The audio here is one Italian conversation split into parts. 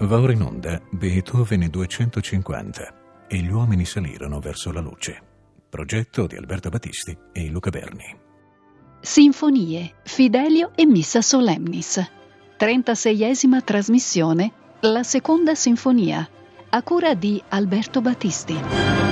Va ora in onda Beethoven 250 e gli uomini salirono verso la luce. Progetto di Alberto Battisti e Luca Berni. Sinfonie, Fidelio e Missa Solemnis. 36esima trasmissione, la seconda sinfonia, a cura di Alberto Battisti.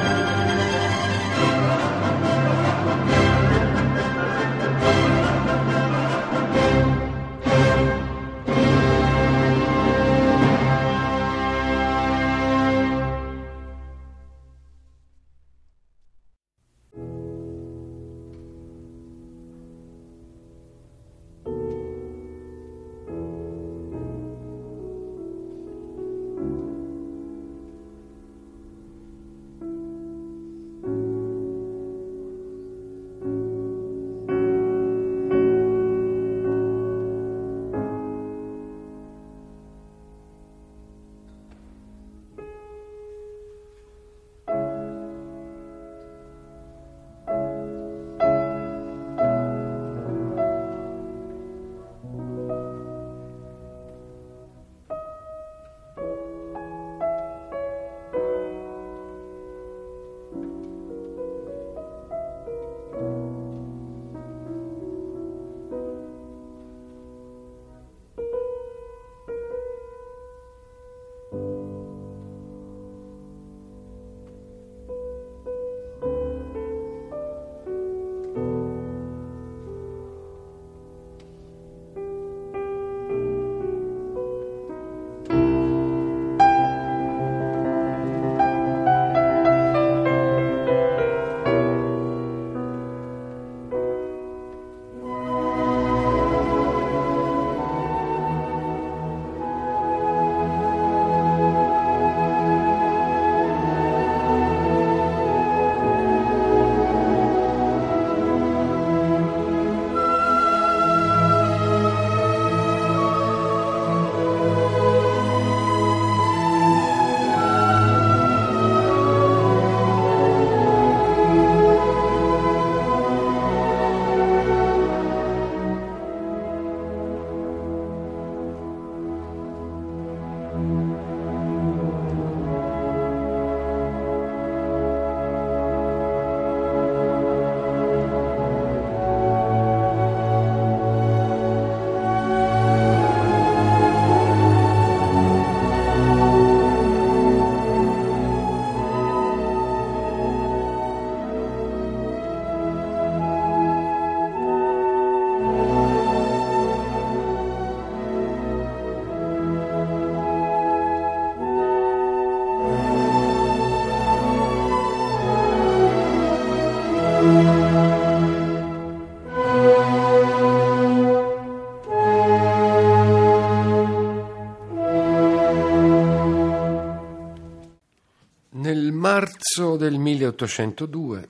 Marzo del 1802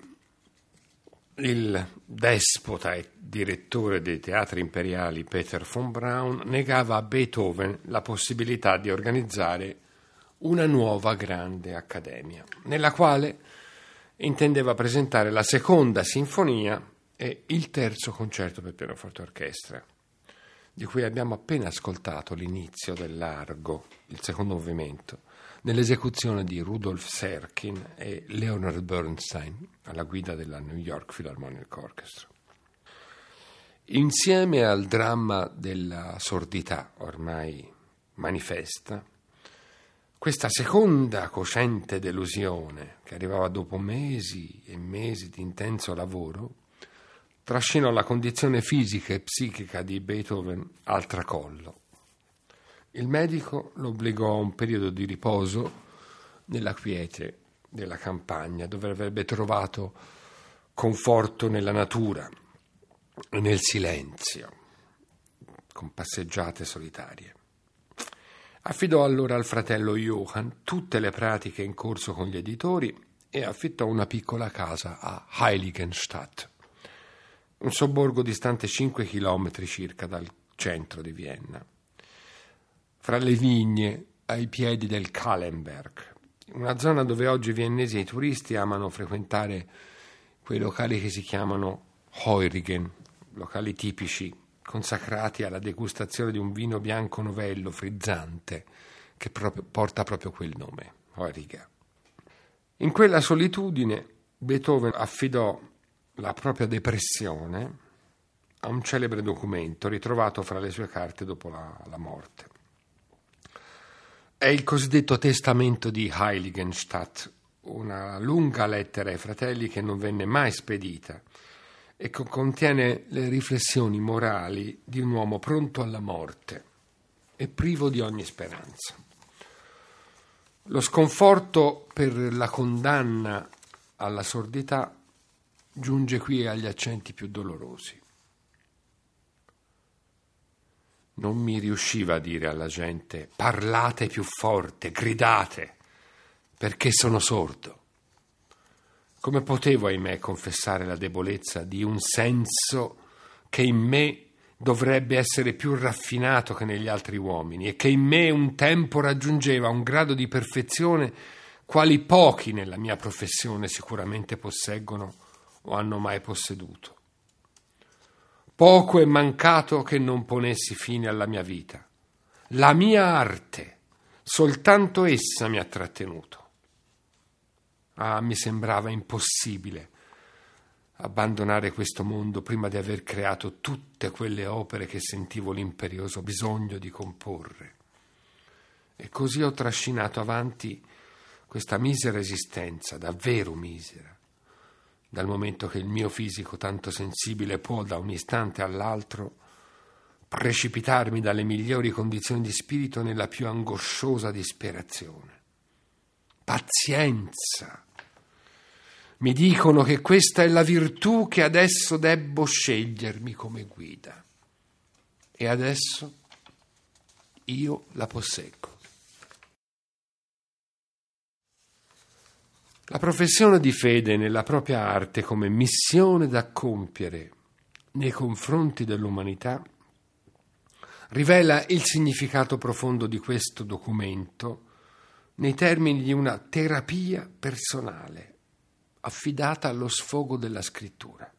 il despota e direttore dei teatri imperiali Peter von Braun negava a Beethoven la possibilità di organizzare una nuova grande accademia, nella quale intendeva presentare la seconda sinfonia e il terzo concerto per pianoforte orchestra, di cui abbiamo appena ascoltato l'inizio del largo, il secondo movimento nell'esecuzione di Rudolf Serkin e Leonard Bernstein alla guida della New York Philharmonic Orchestra. Insieme al dramma della sordità ormai manifesta, questa seconda cosciente delusione, che arrivava dopo mesi e mesi di intenso lavoro, trascinò la condizione fisica e psichica di Beethoven al tracollo il medico lo obbligò a un periodo di riposo nella quiete della campagna, dove avrebbe trovato conforto nella natura e nel silenzio, con passeggiate solitarie. Affidò allora al fratello Johann tutte le pratiche in corso con gli editori e affittò una piccola casa a Heiligenstadt, un sobborgo distante 5 chilometri circa dal centro di Vienna fra le vigne ai piedi del Kahlenberg, una zona dove oggi i viennesi e i turisti amano frequentare quei locali che si chiamano Heurigen, locali tipici consacrati alla degustazione di un vino bianco novello, frizzante, che proprio, porta proprio quel nome, Heuriger. In quella solitudine Beethoven affidò la propria depressione a un celebre documento ritrovato fra le sue carte dopo la, la morte. È il cosiddetto testamento di Heiligenstadt, una lunga lettera ai fratelli che non venne mai spedita e che contiene le riflessioni morali di un uomo pronto alla morte e privo di ogni speranza. Lo sconforto per la condanna alla sordità giunge qui agli accenti più dolorosi. Non mi riusciva a dire alla gente parlate più forte, gridate, perché sono sordo. Come potevo, ahimè, confessare la debolezza di un senso che in me dovrebbe essere più raffinato che negli altri uomini e che in me un tempo raggiungeva un grado di perfezione quali pochi nella mia professione sicuramente posseggono o hanno mai posseduto. Poco è mancato che non ponessi fine alla mia vita. La mia arte, soltanto essa mi ha trattenuto. Ah, mi sembrava impossibile abbandonare questo mondo prima di aver creato tutte quelle opere che sentivo l'imperioso bisogno di comporre. E così ho trascinato avanti questa misera esistenza, davvero misera, dal momento che il mio fisico tanto sensibile può da un istante all'altro precipitarmi dalle migliori condizioni di spirito nella più angosciosa disperazione. Pazienza! Mi dicono che questa è la virtù che adesso debbo scegliermi come guida. E adesso io la posseggo. La professione di fede nella propria arte come missione da compiere nei confronti dell'umanità rivela il significato profondo di questo documento nei termini di una terapia personale affidata allo sfogo della scrittura,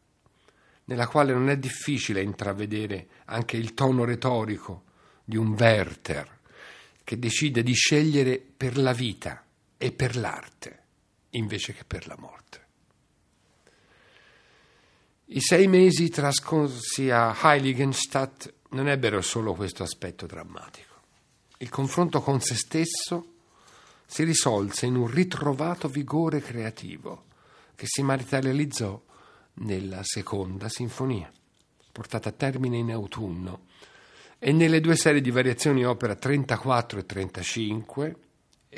nella quale non è difficile intravedere anche il tono retorico di un Werther che decide di scegliere per la vita e per l'arte invece che per la morte. I sei mesi trascorsi a Heiligenstadt non ebbero solo questo aspetto drammatico. Il confronto con se stesso si risolse in un ritrovato vigore creativo che si materializzò nella seconda sinfonia, portata a termine in autunno, e nelle due serie di variazioni opera 34 e 35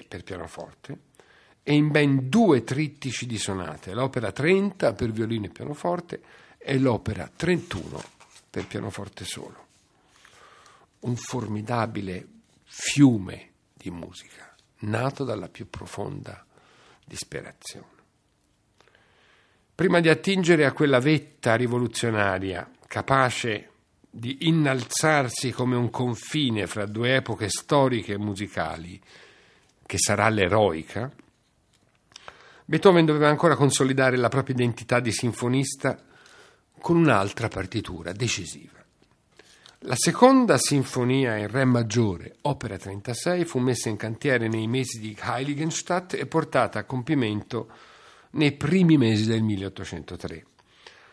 per pianoforte, e in ben due trittici di sonate, l'opera 30 per violino e pianoforte e l'opera 31 per pianoforte solo. Un formidabile fiume di musica, nato dalla più profonda disperazione. Prima di attingere a quella vetta rivoluzionaria, capace di innalzarsi come un confine fra due epoche storiche e musicali, che sarà l'eroica, Beethoven doveva ancora consolidare la propria identità di sinfonista con un'altra partitura decisiva. La seconda sinfonia in Re maggiore, opera 36, fu messa in cantiere nei mesi di Heiligenstadt e portata a compimento nei primi mesi del 1803.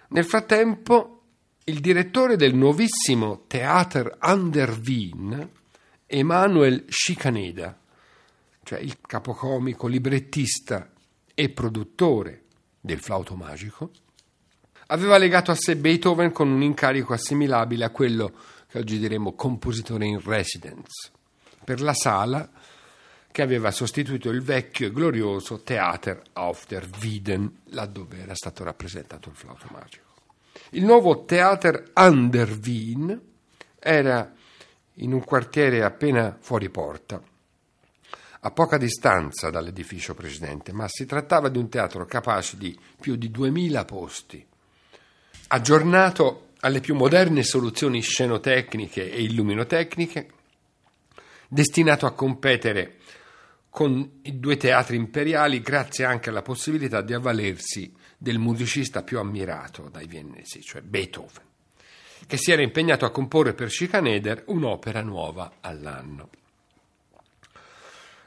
Nel frattempo, il direttore del nuovissimo Theater an der Wien, Emanuel Schikaneda, cioè il capocomico librettista e produttore del flauto magico, aveva legato a sé Beethoven con un incarico assimilabile a quello che oggi diremmo compositore in residence, per la sala che aveva sostituito il vecchio e glorioso Theater auf der Wieden, laddove era stato rappresentato il flauto magico. Il nuovo Theater an der Wien era in un quartiere appena fuori porta, a poca distanza dall'edificio precedente, ma si trattava di un teatro capace di più di 2000 posti, aggiornato alle più moderne soluzioni scenotecniche e illuminotecniche, destinato a competere con i due teatri imperiali grazie anche alla possibilità di avvalersi del musicista più ammirato dai viennesi, cioè Beethoven, che si era impegnato a comporre per Schikaneder un'opera nuova all'anno.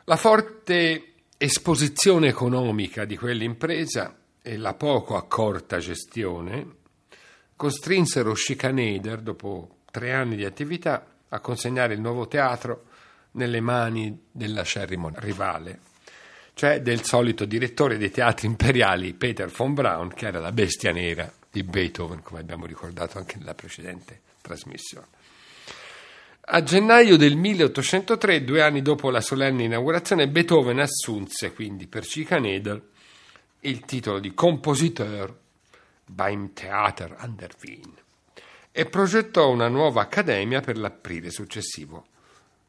La forte esposizione economica di quell'impresa e la poco accorta gestione costrinsero Schikaneder, dopo tre anni di attività, a consegnare il nuovo teatro nelle mani dell'acerrimo rivale, cioè del solito direttore dei teatri imperiali Peter von Braun, che era la bestia nera di Beethoven, come abbiamo ricordato anche nella precedente trasmissione. A gennaio del 1803, due anni dopo la solenne inaugurazione, Beethoven assunse quindi per Schikaneder il titolo di compositeur beim Theater an der Wien e progettò una nuova accademia per l'aprile successivo,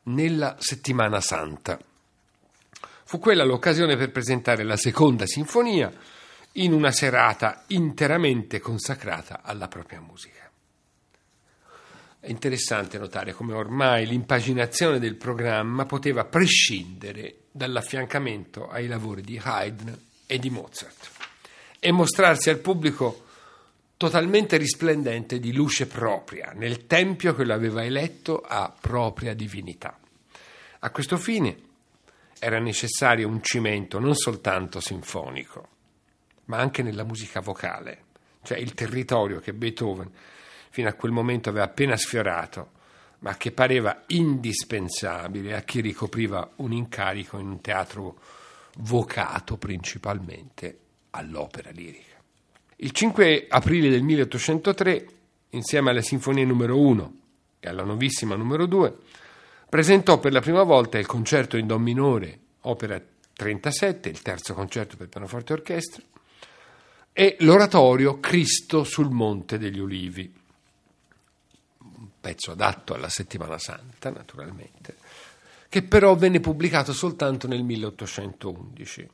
nella Settimana Santa. Fu quella l'occasione per presentare la seconda sinfonia in una serata interamente consacrata alla propria musica. È interessante notare come ormai l'impaginazione del programma poteva prescindere dall'affiancamento ai lavori di Haydn e di Mozart e mostrarsi al pubblico totalmente risplendente di luce propria nel tempio che lo aveva eletto a propria divinità. A questo fine era necessario un cimento non soltanto sinfonico, ma anche nella musica vocale, cioè il territorio che Beethoven fino a quel momento aveva appena sfiorato, ma che pareva indispensabile a chi ricopriva un incarico in un teatro vocato principalmente all'opera lirica. Il 5 aprile del 1803, insieme alla Sinfonia numero 1 e alla Novissima numero 2, presentò per la prima volta il concerto in Do minore, opera 37, il terzo concerto per pianoforte e orchestra, e l'oratorio Cristo sul Monte degli Ulivi pezzo adatto alla Settimana Santa, naturalmente, che però venne pubblicato soltanto nel 1811.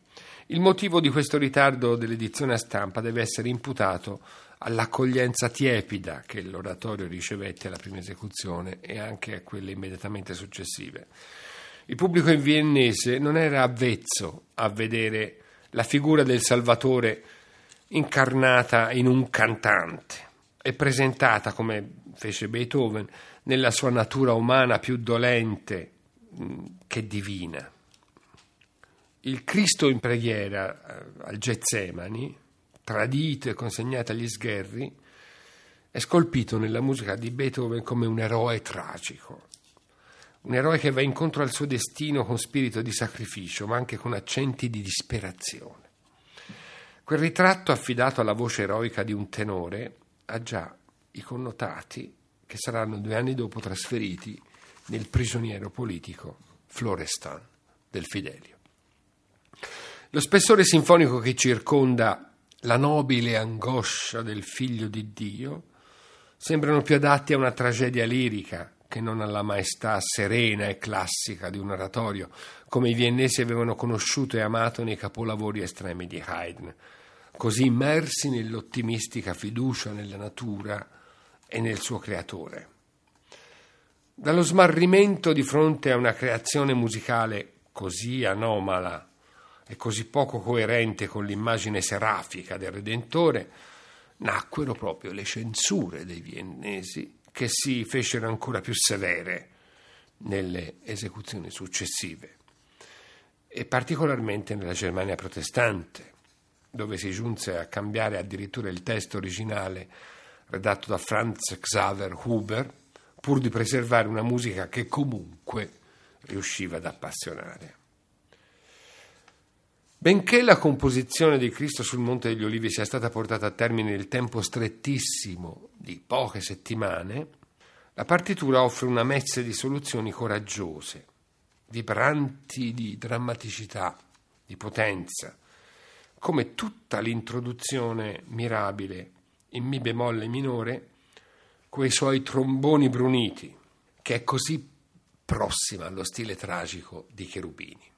Il motivo di questo ritardo dell'edizione a stampa deve essere imputato all'accoglienza tiepida che l'oratorio ricevette alla prima esecuzione e anche a quelle immediatamente successive. Il pubblico in viennese non era avvezzo a vedere la figura del Salvatore incarnata in un cantante e presentata come fece Beethoven, nella sua natura umana più dolente che divina. Il Cristo in preghiera eh, al Getsemani, tradito e consegnato agli sgherri, è scolpito nella musica di Beethoven come un eroe tragico, un eroe che va incontro al suo destino con spirito di sacrificio, ma anche con accenti di disperazione. Quel ritratto affidato alla voce eroica di un tenore ha già i connotati che saranno due anni dopo trasferiti nel prigioniero politico Florestan del Fidelio. Lo spessore sinfonico che circonda la nobile angoscia del figlio di Dio sembrano più adatti a una tragedia lirica che non alla maestà serena e classica di un oratorio, come i viennesi avevano conosciuto e amato nei capolavori estremi di Haydn, così immersi nell'ottimistica fiducia nella natura e nel suo creatore. Dallo smarrimento di fronte a una creazione musicale così anomala e così poco coerente con l'immagine serafica del Redentore, nacquero proprio le censure dei viennesi che si fecero ancora più severe nelle esecuzioni successive e particolarmente nella Germania protestante, dove si giunse a cambiare addirittura il testo originale redatto da Franz Xaver Huber, pur di preservare una musica che comunque riusciva ad appassionare. Benché la composizione di Cristo sul Monte degli Olivi sia stata portata a termine nel tempo strettissimo di poche settimane, la partitura offre una mezza di soluzioni coraggiose, vibranti di drammaticità, di potenza, come tutta l'introduzione mirabile in Mi bemolle minore, quei suoi tromboni bruniti, che è così prossima allo stile tragico di Cherubini.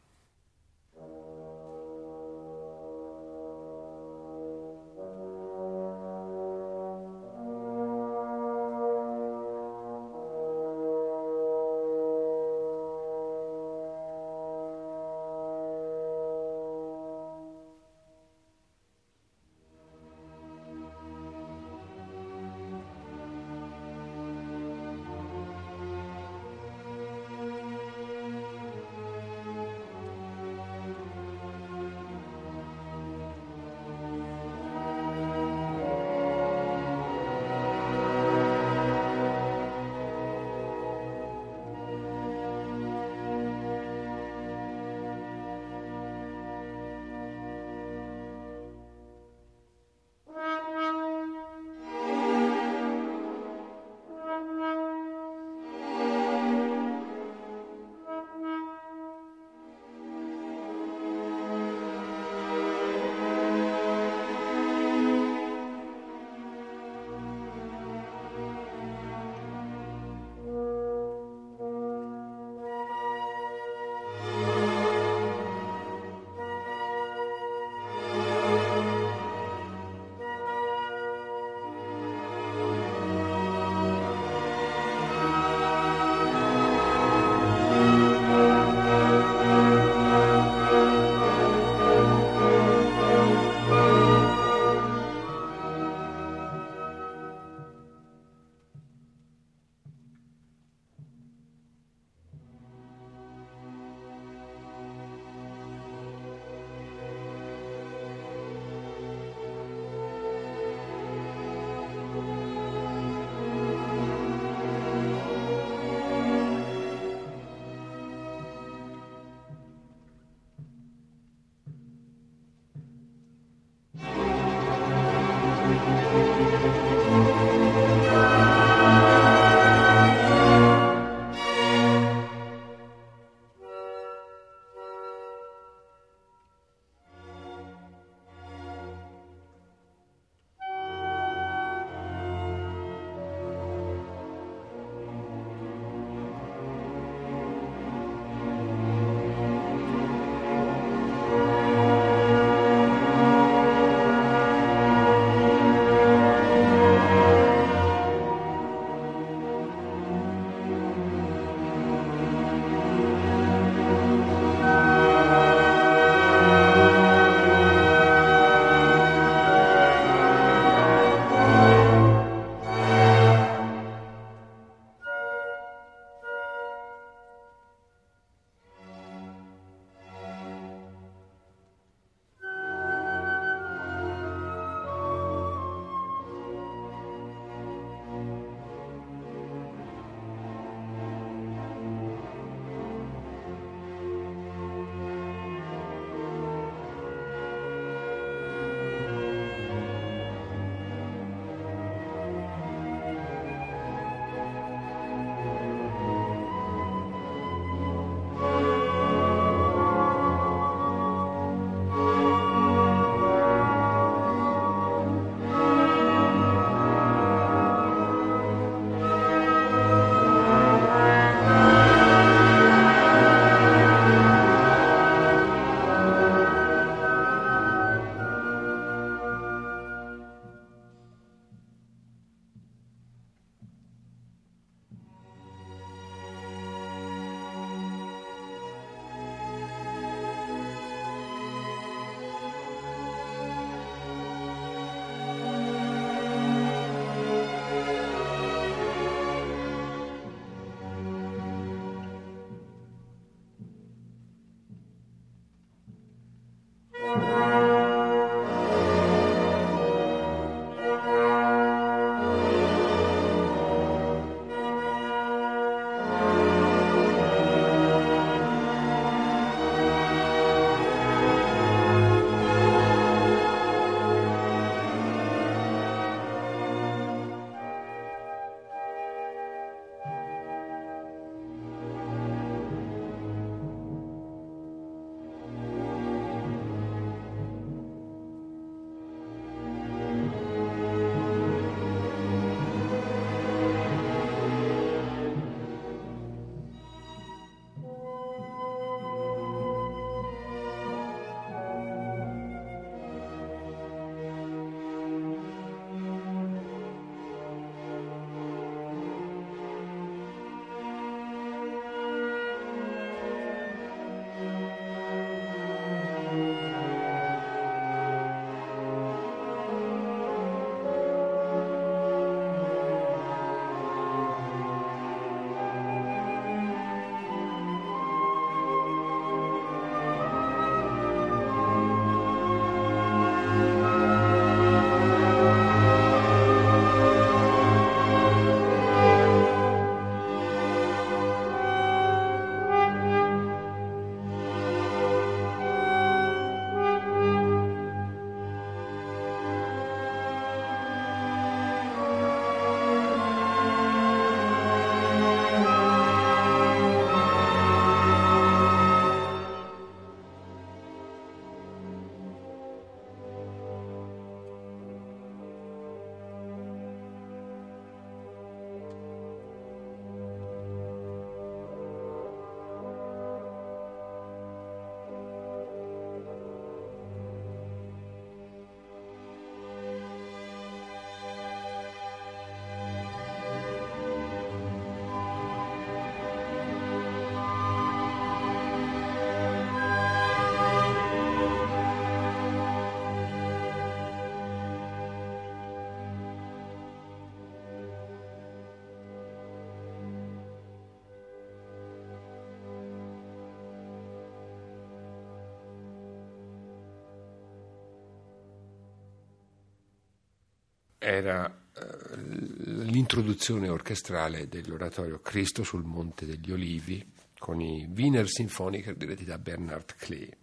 Era eh, l'introduzione orchestrale dell'oratorio Cristo sul Monte degli Olivi con i Wiener Sinfoniker diretti da Bernard Klee.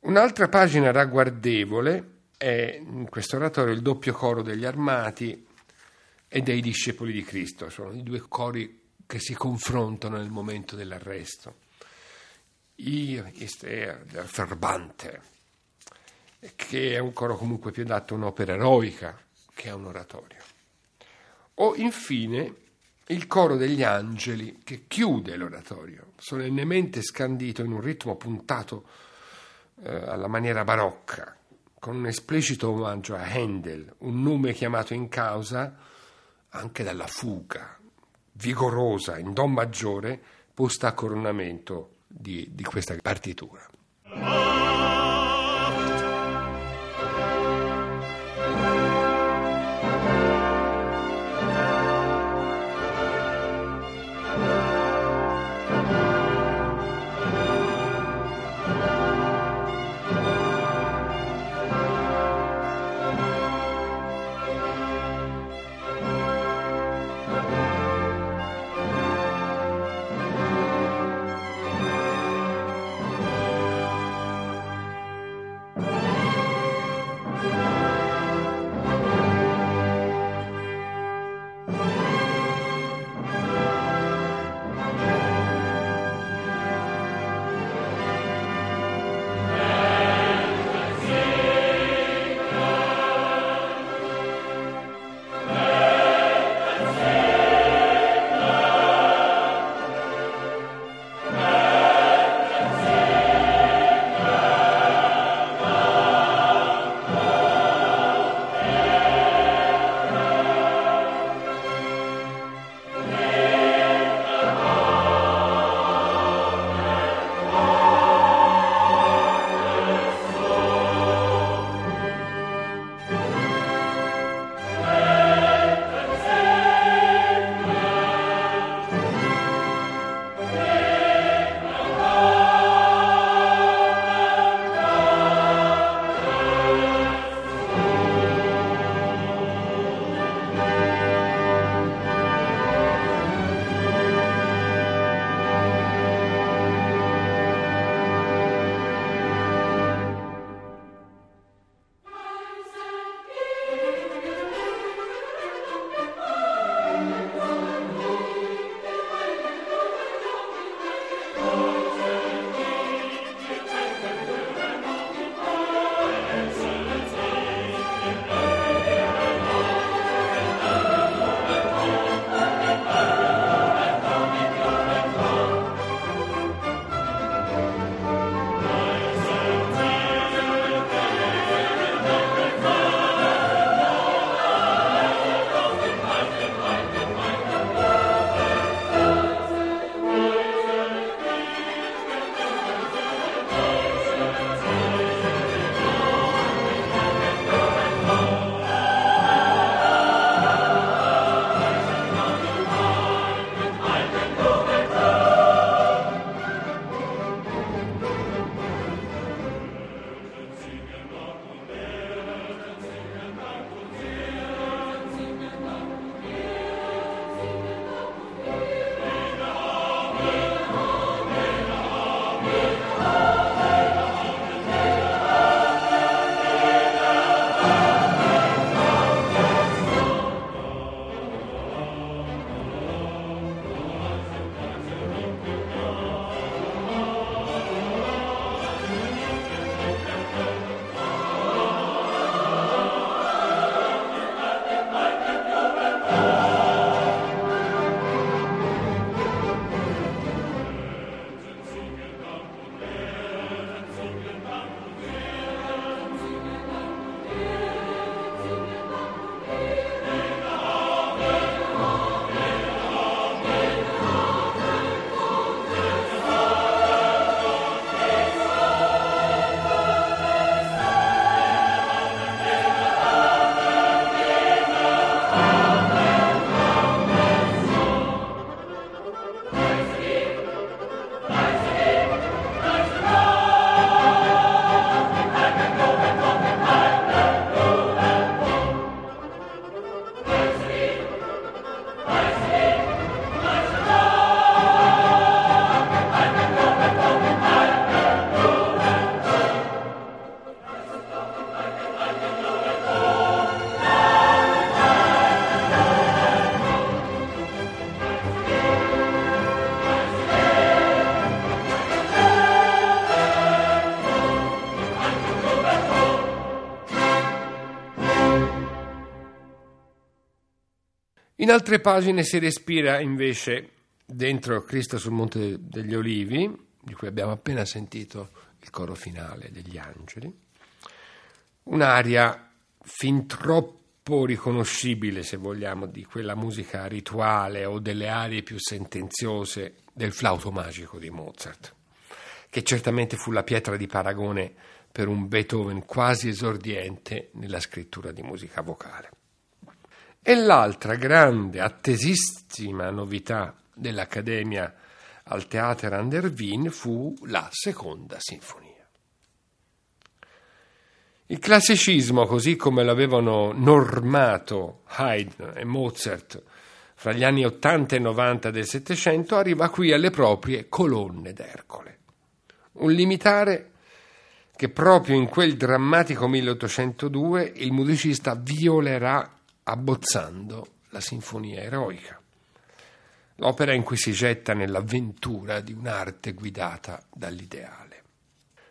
Un'altra pagina ragguardevole è in questo oratorio il doppio coro degli armati e dei discepoli di Cristo, sono i due cori che si confrontano nel momento dell'arresto. Io, Istea, der Verbante, che è un coro comunque più adatto a un'opera eroica che a un oratorio. O infine il coro degli angeli che chiude l'oratorio, solennemente scandito in un ritmo puntato eh, alla maniera barocca, con un esplicito omaggio a Handel, un nome chiamato in causa anche dalla fuga vigorosa in Do maggiore posta a coronamento di, di questa partitura. In altre pagine si respira invece dentro Cristo sul Monte degli Olivi, di cui abbiamo appena sentito il coro finale degli angeli, un'aria fin troppo riconoscibile, se vogliamo, di quella musica rituale o delle arie più sentenziose del flauto magico di Mozart, che certamente fu la pietra di paragone per un Beethoven quasi esordiente nella scrittura di musica vocale. E l'altra grande, attesissima novità dell'Accademia al Theater an der Wien fu la seconda sinfonia. Il classicismo, così come l'avevano normato Haydn e Mozart fra gli anni 80 e 90 del Settecento, arriva qui alle proprie colonne d'Ercole. Un limitare che proprio in quel drammatico 1802 il musicista violerà abbozzando la sinfonia eroica l'opera in cui si getta nell'avventura di un'arte guidata dall'ideale.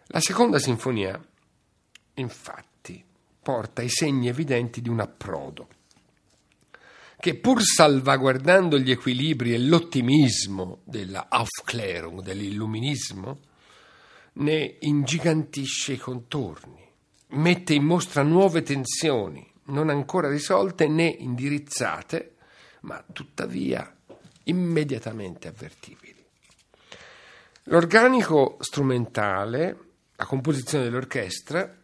La seconda sinfonia, infatti, porta i segni evidenti di un approdo, che pur salvaguardando gli equilibri e l'ottimismo della Aufklärung, dell'illuminismo, ne ingigantisce i contorni, mette in mostra nuove tensioni, non ancora risolte né indirizzate, ma tuttavia immediatamente avvertibili. L'organico strumentale, la composizione dell'orchestra,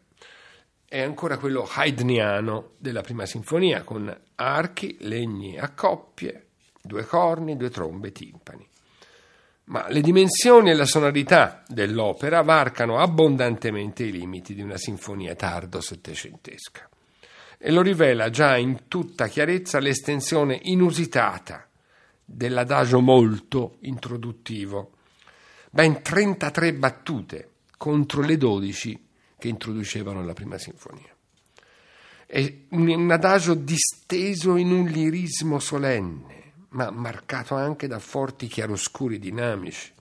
è ancora quello haydniano della prima sinfonia, con archi, legni a coppie, due corni, due trombe, timpani. Ma le dimensioni e la sonorità dell'opera varcano abbondantemente i limiti di una sinfonia tardo settecentesca e lo rivela già in tutta chiarezza l'estensione inusitata dell'adagio molto introduttivo, ben 33 battute contro le 12 che introducevano la prima sinfonia. È un adagio disteso in un lirismo solenne, ma marcato anche da forti chiaroscuri dinamici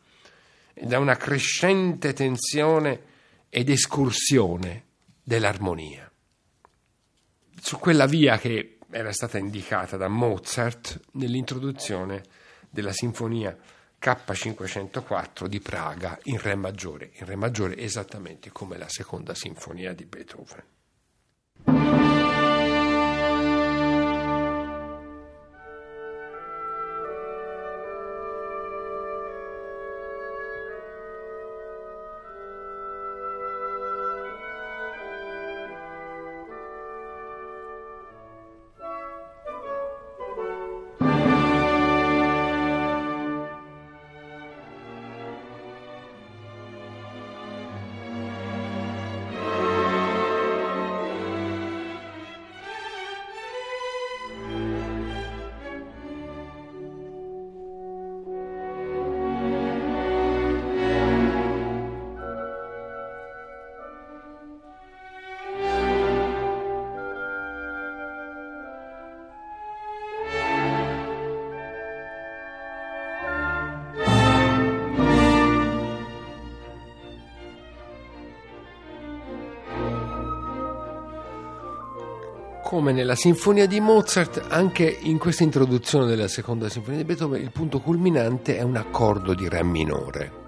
e da una crescente tensione ed escursione dell'armonia. Su quella via che era stata indicata da Mozart nell'introduzione della sinfonia K504 di Praga in Re maggiore, in Re maggiore esattamente come la seconda sinfonia di Beethoven. Come nella sinfonia di Mozart, anche in questa introduzione della seconda sinfonia di Beethoven, il punto culminante è un accordo di Re minore.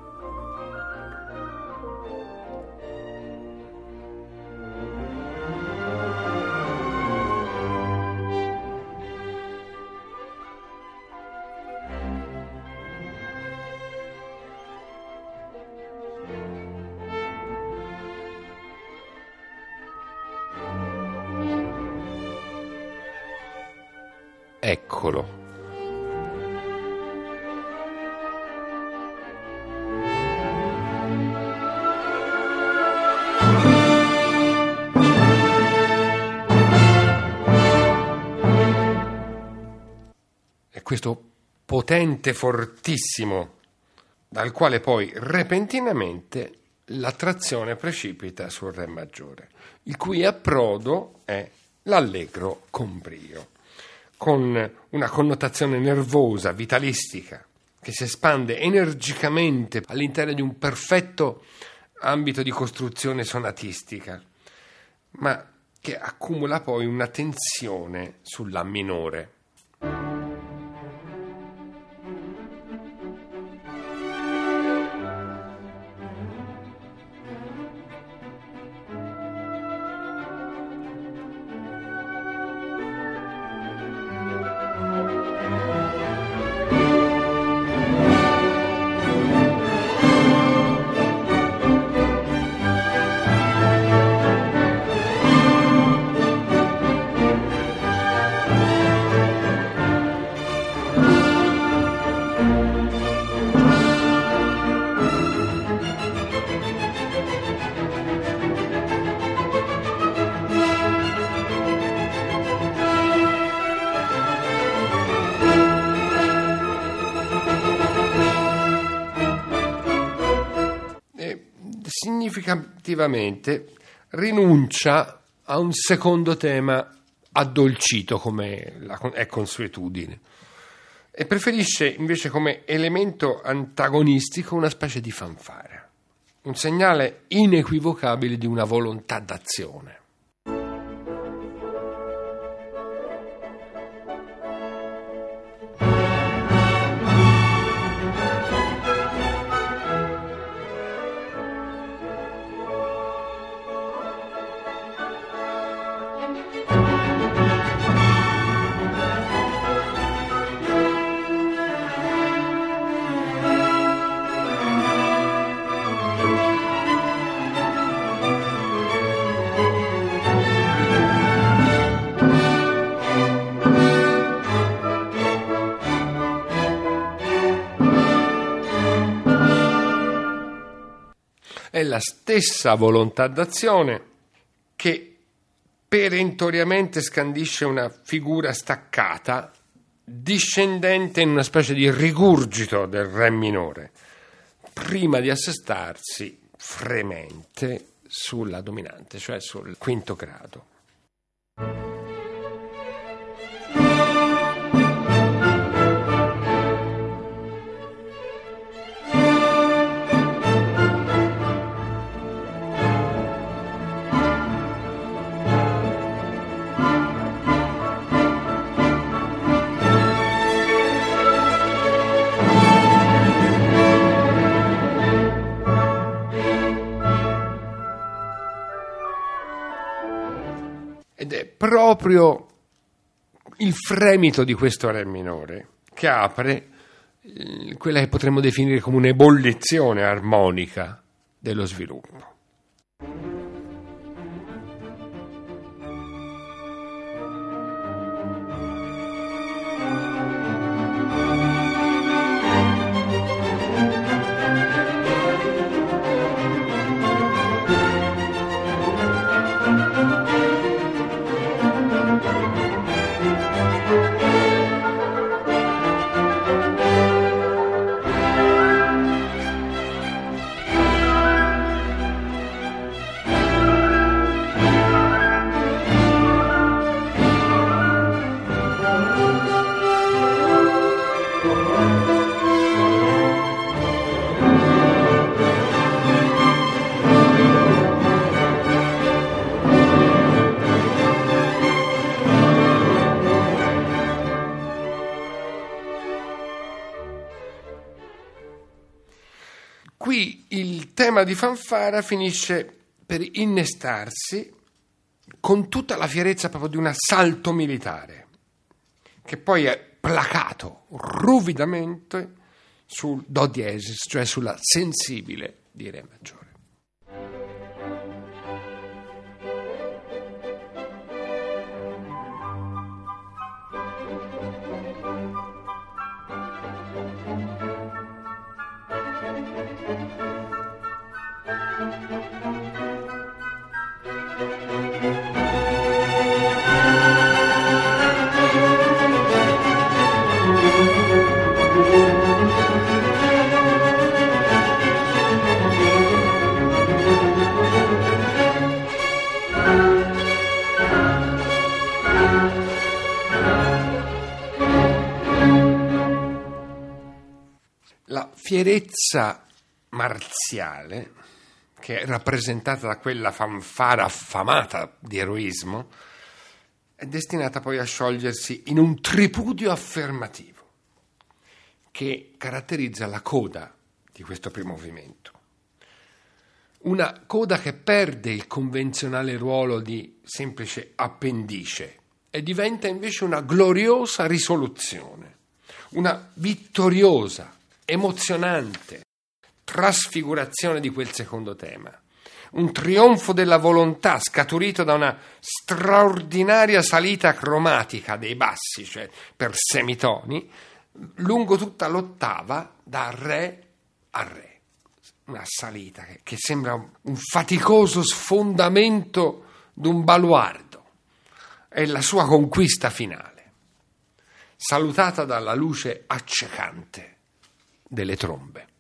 Potente, fortissimo, dal quale poi repentinamente l'attrazione precipita sul Re maggiore, il cui approdo è l'allegro con brio con una connotazione nervosa, vitalistica, che si espande energicamente all'interno di un perfetto ambito di costruzione sonatistica, ma che accumula poi una tensione sulla minore. Significativamente rinuncia a un secondo tema addolcito come è consuetudine e preferisce invece come elemento antagonistico una specie di fanfara, un segnale inequivocabile di una volontà d'azione. Stessa volontà d'azione che perentoriamente scandisce una figura staccata, discendente in una specie di rigurgito del Re minore, prima di assestarsi fremente sulla dominante, cioè sul quinto grado. Proprio il fremito di questo Re minore che apre eh, quella che potremmo definire come un'ebollizione armonica dello sviluppo. Tema di Fanfara finisce per innestarsi con tutta la fierezza proprio di un assalto militare, che poi è placato ruvidamente sul do diesis, cioè sulla sensibile di Re maggiore. Fierezza marziale, che è rappresentata da quella fanfara affamata di eroismo, è destinata poi a sciogliersi in un tripudio affermativo che caratterizza la coda di questo primo movimento. Una coda che perde il convenzionale ruolo di semplice appendice e diventa invece una gloriosa risoluzione, una vittoriosa emozionante trasfigurazione di quel secondo tema. Un trionfo della volontà scaturito da una straordinaria salita cromatica dei bassi, cioè per semitoni, lungo tutta l'ottava, da re a re. Una salita che, che sembra un faticoso sfondamento d'un baluardo. È la sua conquista finale, salutata dalla luce accecante delle trombe.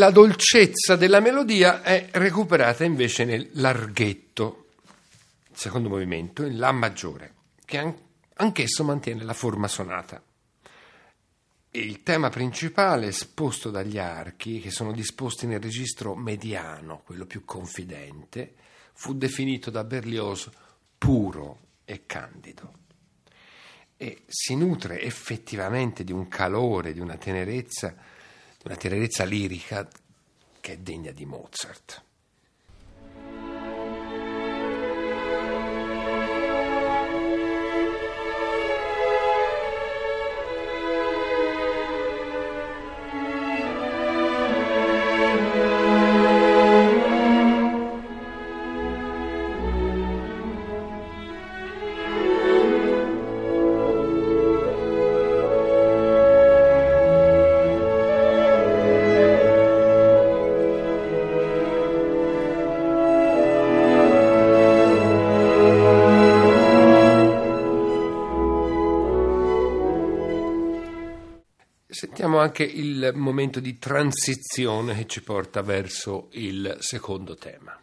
La dolcezza della melodia è recuperata invece nel larghetto, secondo movimento, in La maggiore, che anch'esso mantiene la forma sonata. Il tema principale, esposto dagli archi, che sono disposti nel registro mediano, quello più confidente, fu definito da Berlioz puro e candido. E si nutre effettivamente di un calore, di una tenerezza, una tenerezza lirica che è degna di Mozart. Anche il momento di transizione che ci porta verso il secondo tema.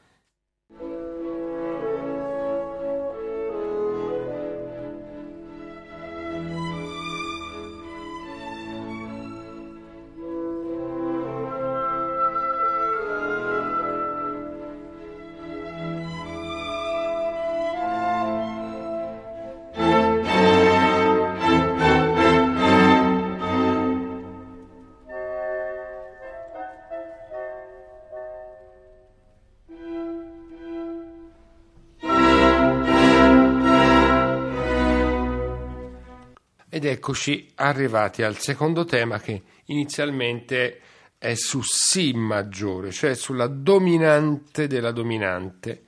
Eccoci arrivati al secondo tema che inizialmente è su Si maggiore, cioè sulla dominante della dominante,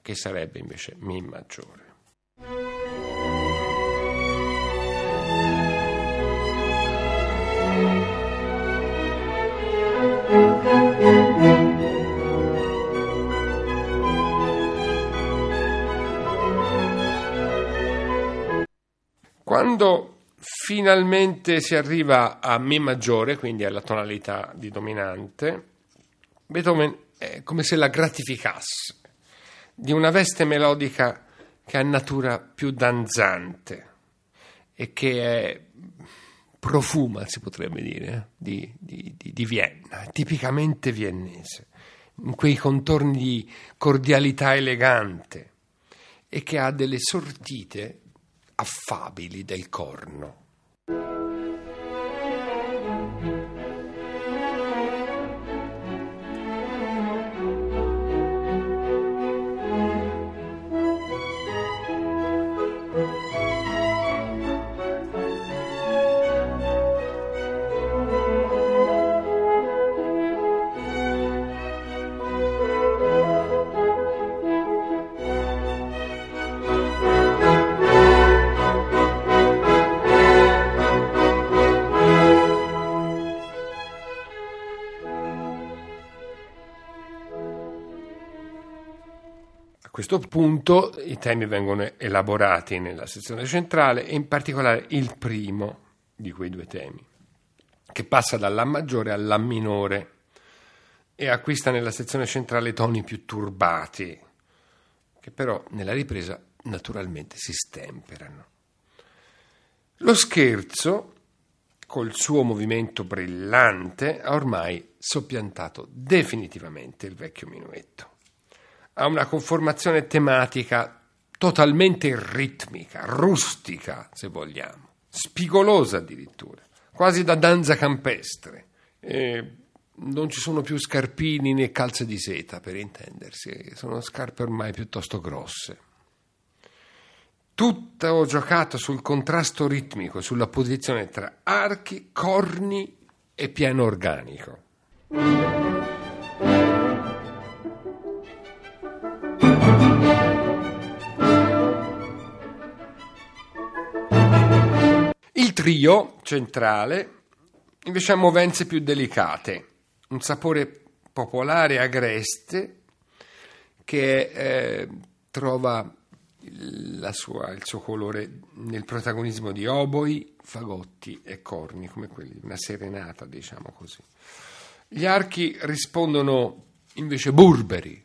che sarebbe invece Mi maggiore. Quando finalmente si arriva a Mi maggiore, quindi alla tonalità di dominante, Beethoven è come se la gratificasse di una veste melodica che ha natura più danzante e che è profuma, si potrebbe dire, eh, di, di, di, di Vienna, tipicamente viennese, in quei contorni di cordialità elegante e che ha delle sortite affabili del corno. thank you questo punto i temi vengono elaborati nella sezione centrale e in particolare il primo di quei due temi, che passa dalla maggiore alla minore e acquista nella sezione centrale toni più turbati, che però nella ripresa naturalmente si stemperano. Lo scherzo, col suo movimento brillante, ha ormai soppiantato definitivamente il vecchio minuetto ha una conformazione tematica totalmente ritmica, rustica, se vogliamo, spigolosa addirittura, quasi da danza campestre. E non ci sono più scarpini né calze di seta, per intendersi, sono scarpe ormai piuttosto grosse. Tutto giocato sul contrasto ritmico, sulla posizione tra archi, corni e piano organico. Trio centrale invece ha movenze più delicate, un sapore popolare agreste che eh, trova sua, il suo colore nel protagonismo di oboi, fagotti e corni, come quelli di una serenata, diciamo così. Gli archi rispondono invece burberi,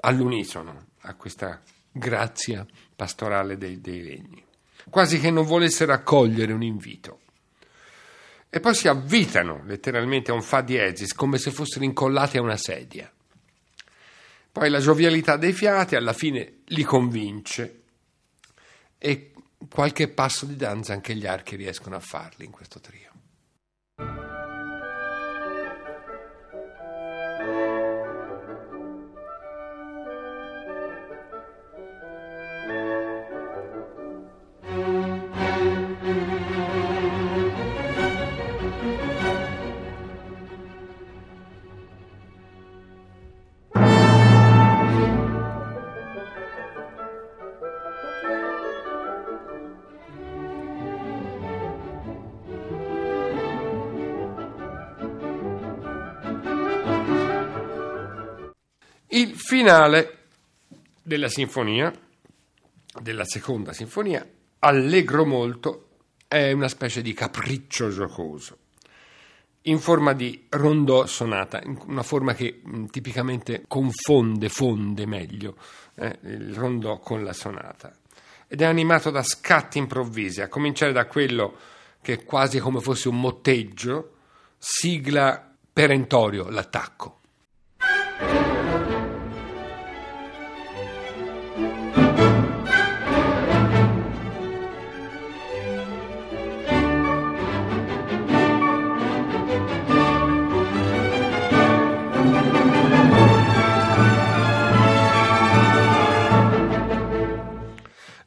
all'unisono, a questa grazia pastorale dei, dei legni, quasi che non volessero accogliere un invito. E poi si avvitano letteralmente a un fa diesis, come se fossero incollati a una sedia. Poi la giovialità dei fiati alla fine li convince e qualche passo di danza anche gli archi riescono a farli in questo trio. Finale della sinfonia, della seconda sinfonia, allegro molto, è una specie di capriccio giocoso, in forma di rondò sonata, una forma che mm, tipicamente confonde, fonde meglio eh, il rondò con la sonata. Ed è animato da scatti improvvisi, a cominciare da quello che è quasi come fosse un motteggio, sigla perentorio, l'attacco.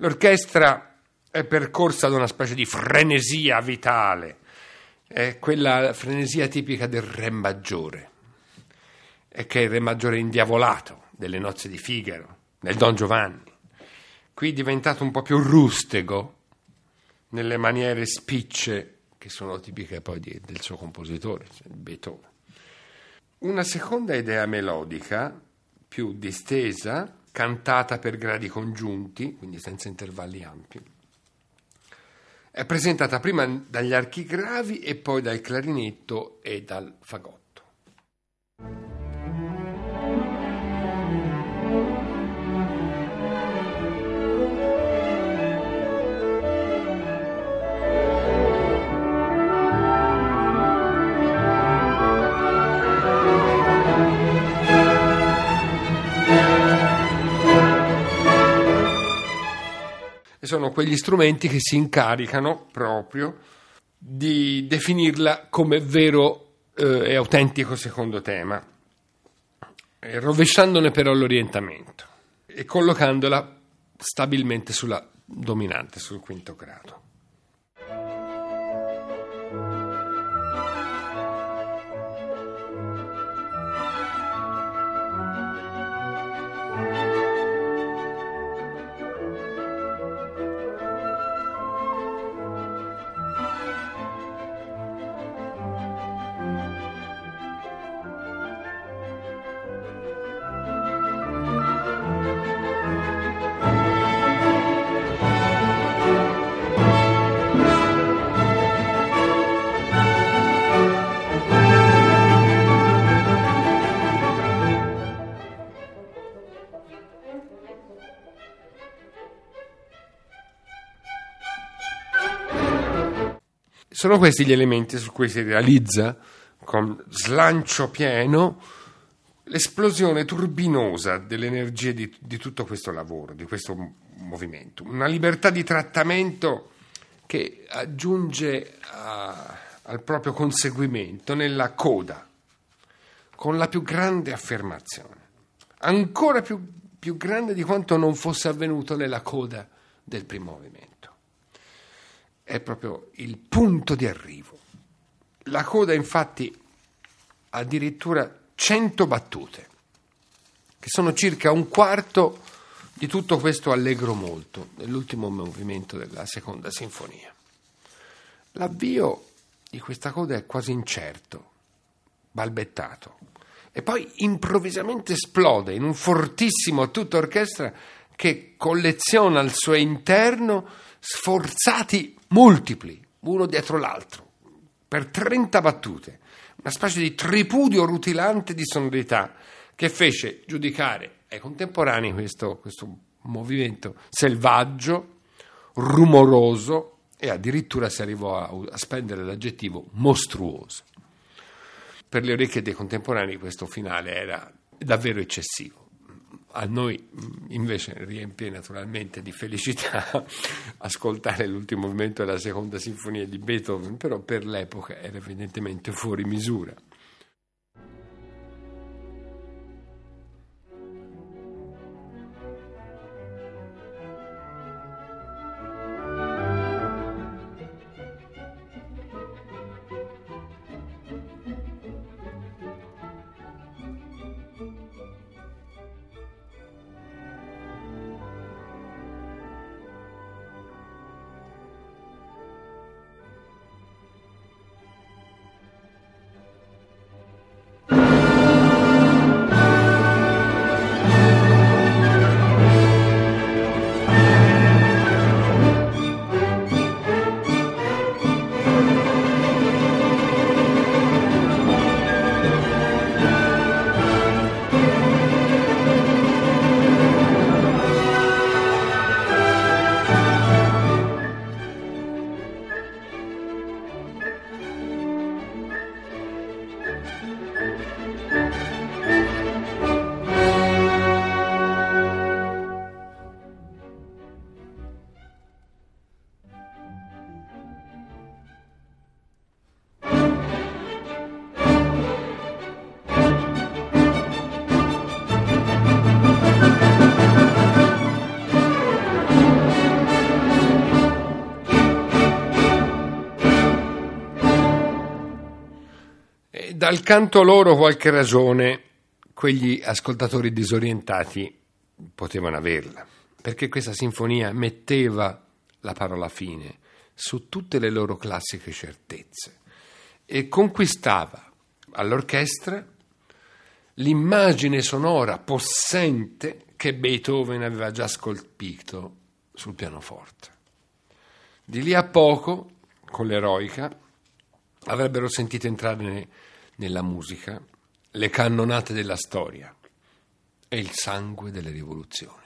L'orchestra è percorsa da una specie di frenesia vitale, è quella frenesia tipica del re maggiore, e che è il re maggiore indiavolato delle nozze di Figaro, nel Don Giovanni. Qui è diventato un po' più rustego nelle maniere spicce che sono tipiche poi di, del suo compositore, cioè Beethoven. Una seconda idea melodica, più distesa, cantata per gradi congiunti, quindi senza intervalli ampi. È presentata prima dagli archi gravi e poi dal clarinetto e dal fagotto. Sono quegli strumenti che si incaricano proprio di definirla come vero eh, e autentico secondo tema, eh, rovesciandone però l'orientamento e collocandola stabilmente sulla dominante, sul quinto grado. Sono questi gli elementi su cui si realizza con slancio pieno l'esplosione turbinosa delle energie di, di tutto questo lavoro, di questo movimento. Una libertà di trattamento che aggiunge a, al proprio conseguimento nella coda, con la più grande affermazione, ancora più, più grande di quanto non fosse avvenuto nella coda del primo movimento è proprio il punto di arrivo. La coda infatti ha addirittura 100 battute, che sono circa un quarto di tutto questo allegro molto, nell'ultimo movimento della seconda sinfonia. L'avvio di questa coda è quasi incerto, balbettato, e poi improvvisamente esplode in un fortissimo tutta orchestra che colleziona al suo interno sforzati multipli, uno dietro l'altro, per 30 battute. una specie di tripudio rutilante di sonorità che fece giudicare ai contemporanei questo, questo movimento selvaggio, rumoroso e addirittura si arrivò a, a spendere l'aggettivo mostruoso. Per le orecchie dei contemporanei questo finale era davvero eccessivo a noi invece riempie naturalmente di felicità ascoltare l'ultimo movimento della seconda sinfonia di Beethoven, però per l'epoca era evidentemente fuori misura. Dal canto loro qualche ragione quegli ascoltatori disorientati potevano averla, perché questa sinfonia metteva la parola fine su tutte le loro classiche certezze e conquistava all'orchestra l'immagine sonora possente che Beethoven aveva già scolpito sul pianoforte. Di lì a poco, con l'eroica, avrebbero sentito entrare nella musica le cannonate della storia e il sangue delle rivoluzioni.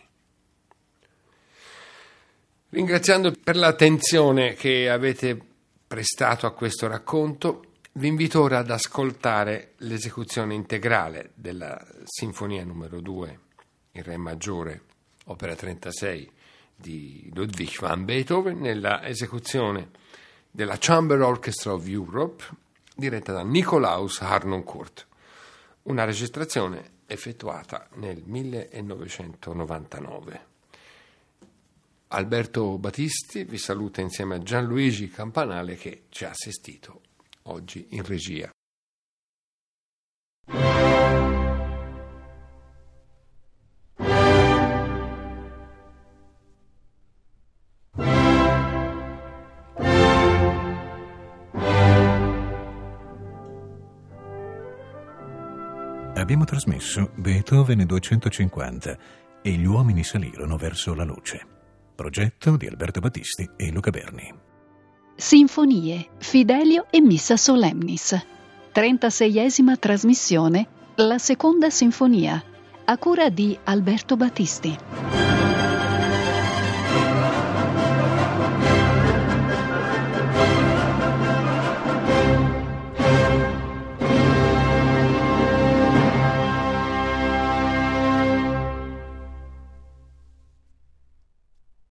Ringraziando per l'attenzione che avete prestato a questo racconto, vi invito ora ad ascoltare l'esecuzione integrale della Sinfonia numero 2 in Re maggiore, opera 36 di Ludwig van Beethoven, nella esecuzione della Chamber Orchestra of Europe diretta da Nikolaus Harnoncourt, una registrazione effettuata nel 1999. Alberto Battisti vi saluta insieme a Gianluigi Campanale che ci ha assistito oggi in regia. Abbiamo trasmesso Beethoven 250 e gli uomini salirono verso la luce. Progetto di Alberto Battisti e Luca Berni. Sinfonie, Fidelio e Missa Solemnis. 36esima trasmissione, la seconda sinfonia, a cura di Alberto Battisti.